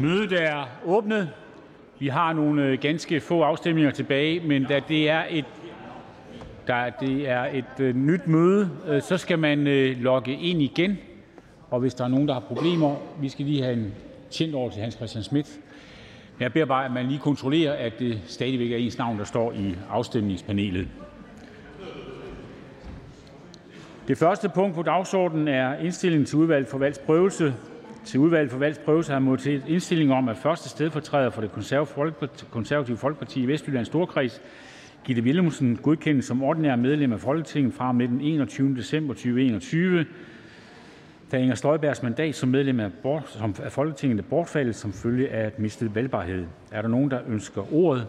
Mødet er åbnet. Vi har nogle øh, ganske få afstemninger tilbage, men da det er et, da det er et øh, nyt møde, øh, så skal man logge ind igen. Og hvis der er nogen, der har problemer, vi skal lige have en tjent over til Hans Christian Schmidt. Jeg beder bare, at man lige kontrollerer, at det stadigvæk er ens navn, der står i afstemningspanelet. Det første punkt på dagsordenen er indstilling til udvalg for valgsprøvelse. Til udvalget for valgsprøvelse har modtaget indstilling om, at første stedfortræder for det konservative Folkeparti i Vestjyllands Storkreds, Gitte Willumsen, godkendes som ordinær medlem af Folketinget fra med den 21. december 2021, da Inger Støjbergs mandat som medlem af, af Folketinget er bortfaldet som følge af mistet valgbarhed. Er der nogen, der ønsker ordet?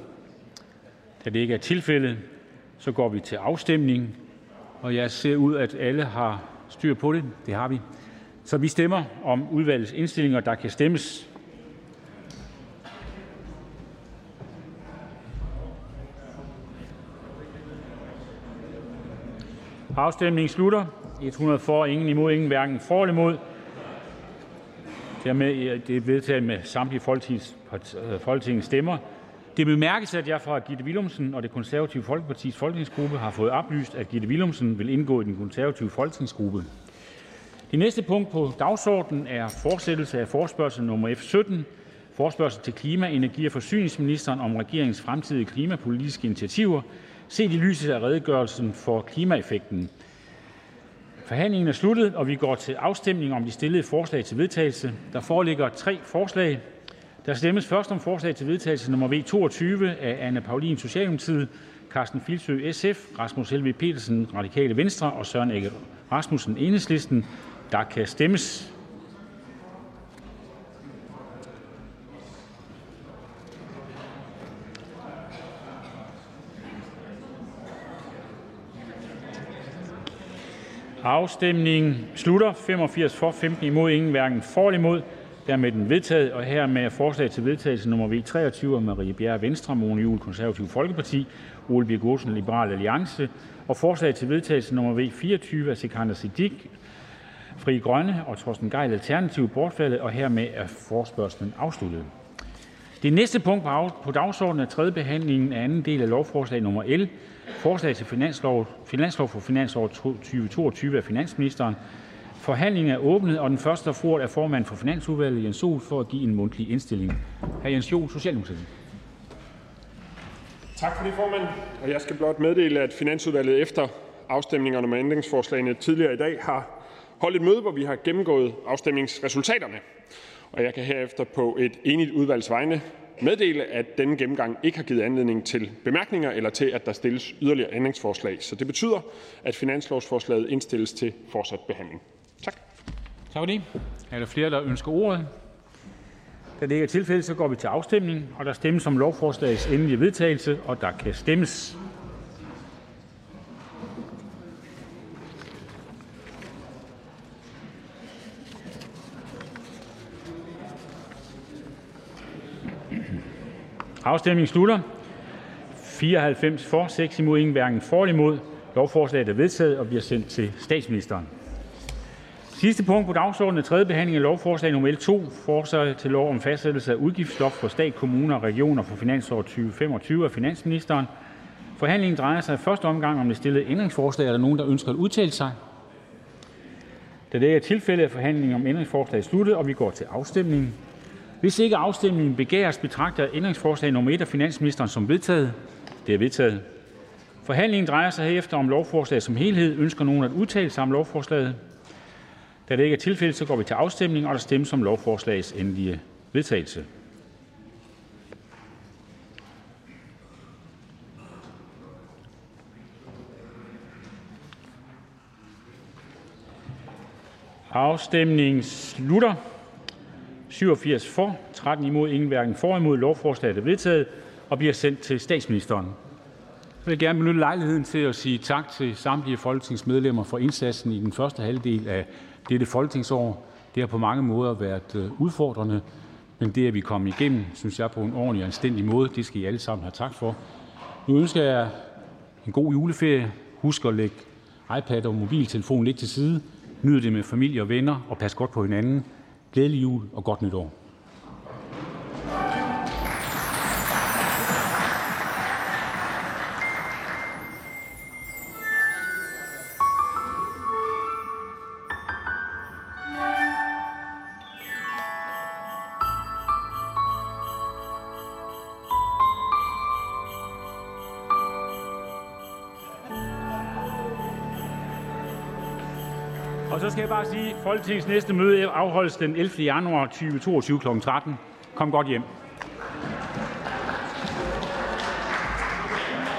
Da det ikke er tilfældet, så går vi til afstemning. Og jeg ser ud, at alle har styr på det. Det har vi. Så vi stemmer om udvalgets indstillinger. Der kan stemmes. Afstemningen slutter. 100 for, ingen imod, ingen hverken for eller imod. Dermed det er vedtaget med samtlige Folketingets, øh, Folketingets stemmer. Det bemærkes, at jeg fra Gitte Willumsen og det konservative Folkepartis folketingsgruppe har fået oplyst, at Gitte Willumsen vil indgå i den konservative folketingsgruppe. Det næste punkt på dagsordenen er fortsættelse af forspørgsel nummer F 17, forspørgsel til klima-, energi- og forsyningsministeren om regeringens fremtidige klimapolitiske initiativer, set i lyset af redegørelsen for klimaeffekten. Forhandlingen er sluttet, og vi går til afstemning om de stillede forslag til vedtagelse. Der foreligger tre forslag. Der stemmes først om forslag til vedtagelse nummer V 22 af Anne Paulin Socialdemokratiet, Carsten Filsø SF, Rasmus Helve Petersen Radikale Venstre og Søren Egge Rasmussen Enhedslisten. Der kan stemmes. Afstemningen slutter. 85 for, 15 imod, ingen hverken for eller imod. Dermed den vedtaget, og her med forslag til vedtagelse nummer V 23 af Marie Bjerre Venstre, Mone Juhl Konservativ Folkeparti, Ole Birk Olsen Liberal Alliance og forslag til vedtagelse nummer V 24 af Sikander Siddiq Fri Grønne og Torsten Gejl Alternativ bortfaldet, og hermed er forspørgselen afsluttet. Det næste punkt på dagsordenen er tredje behandling af anden del af lovforslag nummer L, forslag til finanslov, finanslov for finansår 2022 af finansministeren. Forhandlingen er åbnet, og den første, der får er formand for Finansudvalget, Jens Sol, for at give en mundtlig indstilling. Hr. Jens Jol, Socialdemokratiet. Tak for det, formand. Og jeg skal blot meddele, at Finansudvalget efter afstemningerne om ændringsforslagene tidligere i dag har holde et møde, hvor vi har gennemgået afstemningsresultaterne. Og jeg kan herefter på et enigt udvalgs vegne meddele, at denne gennemgang ikke har givet anledning til bemærkninger eller til, at der stilles yderligere ændringsforslag. Så det betyder, at finanslovsforslaget indstilles til fortsat behandling. Tak. Tak for det. Er der flere, der ønsker ordet? Da det ikke er tilfældet, så går vi til afstemning, og der stemmes om lovforslagets endelige vedtagelse, og der kan stemmes. Afstemningen slutter. 94 for, 6 imod, ingen hverken for eller imod. Lovforslaget er vedtaget og bliver sendt til statsministeren. Sidste punkt på dagsordenen er tredje behandling af lovforslag nummer L2, forslag til lov om fastsættelse af udgiftsloft for stat, kommuner og regioner for finansår 2025 af finansministeren. Forhandlingen drejer sig i første omgang om det stillede ændringsforslag. Er der nogen, der ønsker at udtale sig? Da det ikke er tilfældet, er forhandlingen om ændringsforslaget sluttet, og vi går til afstemningen. Hvis ikke afstemning begæres, betragter jeg ændringsforslag nr. 1 af finansministeren som vedtaget. Det er vedtaget. Forhandlingen drejer sig herefter om lovforslaget som helhed. Ønsker nogen at udtale sig om lovforslaget? Da det ikke er tilfældet, så går vi til afstemning, og der stemmes om lovforslagets endelige vedtagelse. Afstemningen slutter. 87 for, 13 imod, ingen hverken for imod. Lovforslaget er vedtaget og bliver sendt til statsministeren. Jeg vil gerne benytte lejligheden til at sige tak til samtlige folketingsmedlemmer for indsatsen i den første halvdel af dette folketingsår. Det har på mange måder været øh, udfordrende, men det er vi kom igennem, synes jeg, på en ordentlig og anstændig måde. Det skal I alle sammen have tak for. Nu ønsker jeg en god juleferie. Husk at lægge iPad og mobiltelefon lidt til side. Nyd det med familie og venner, og pas godt på hinanden. Glædelig jul og godt nytår. Og så skal jeg bare sige, at Folketingets næste møde afholdes den 11. januar 2022 kl. 13. Kom godt hjem.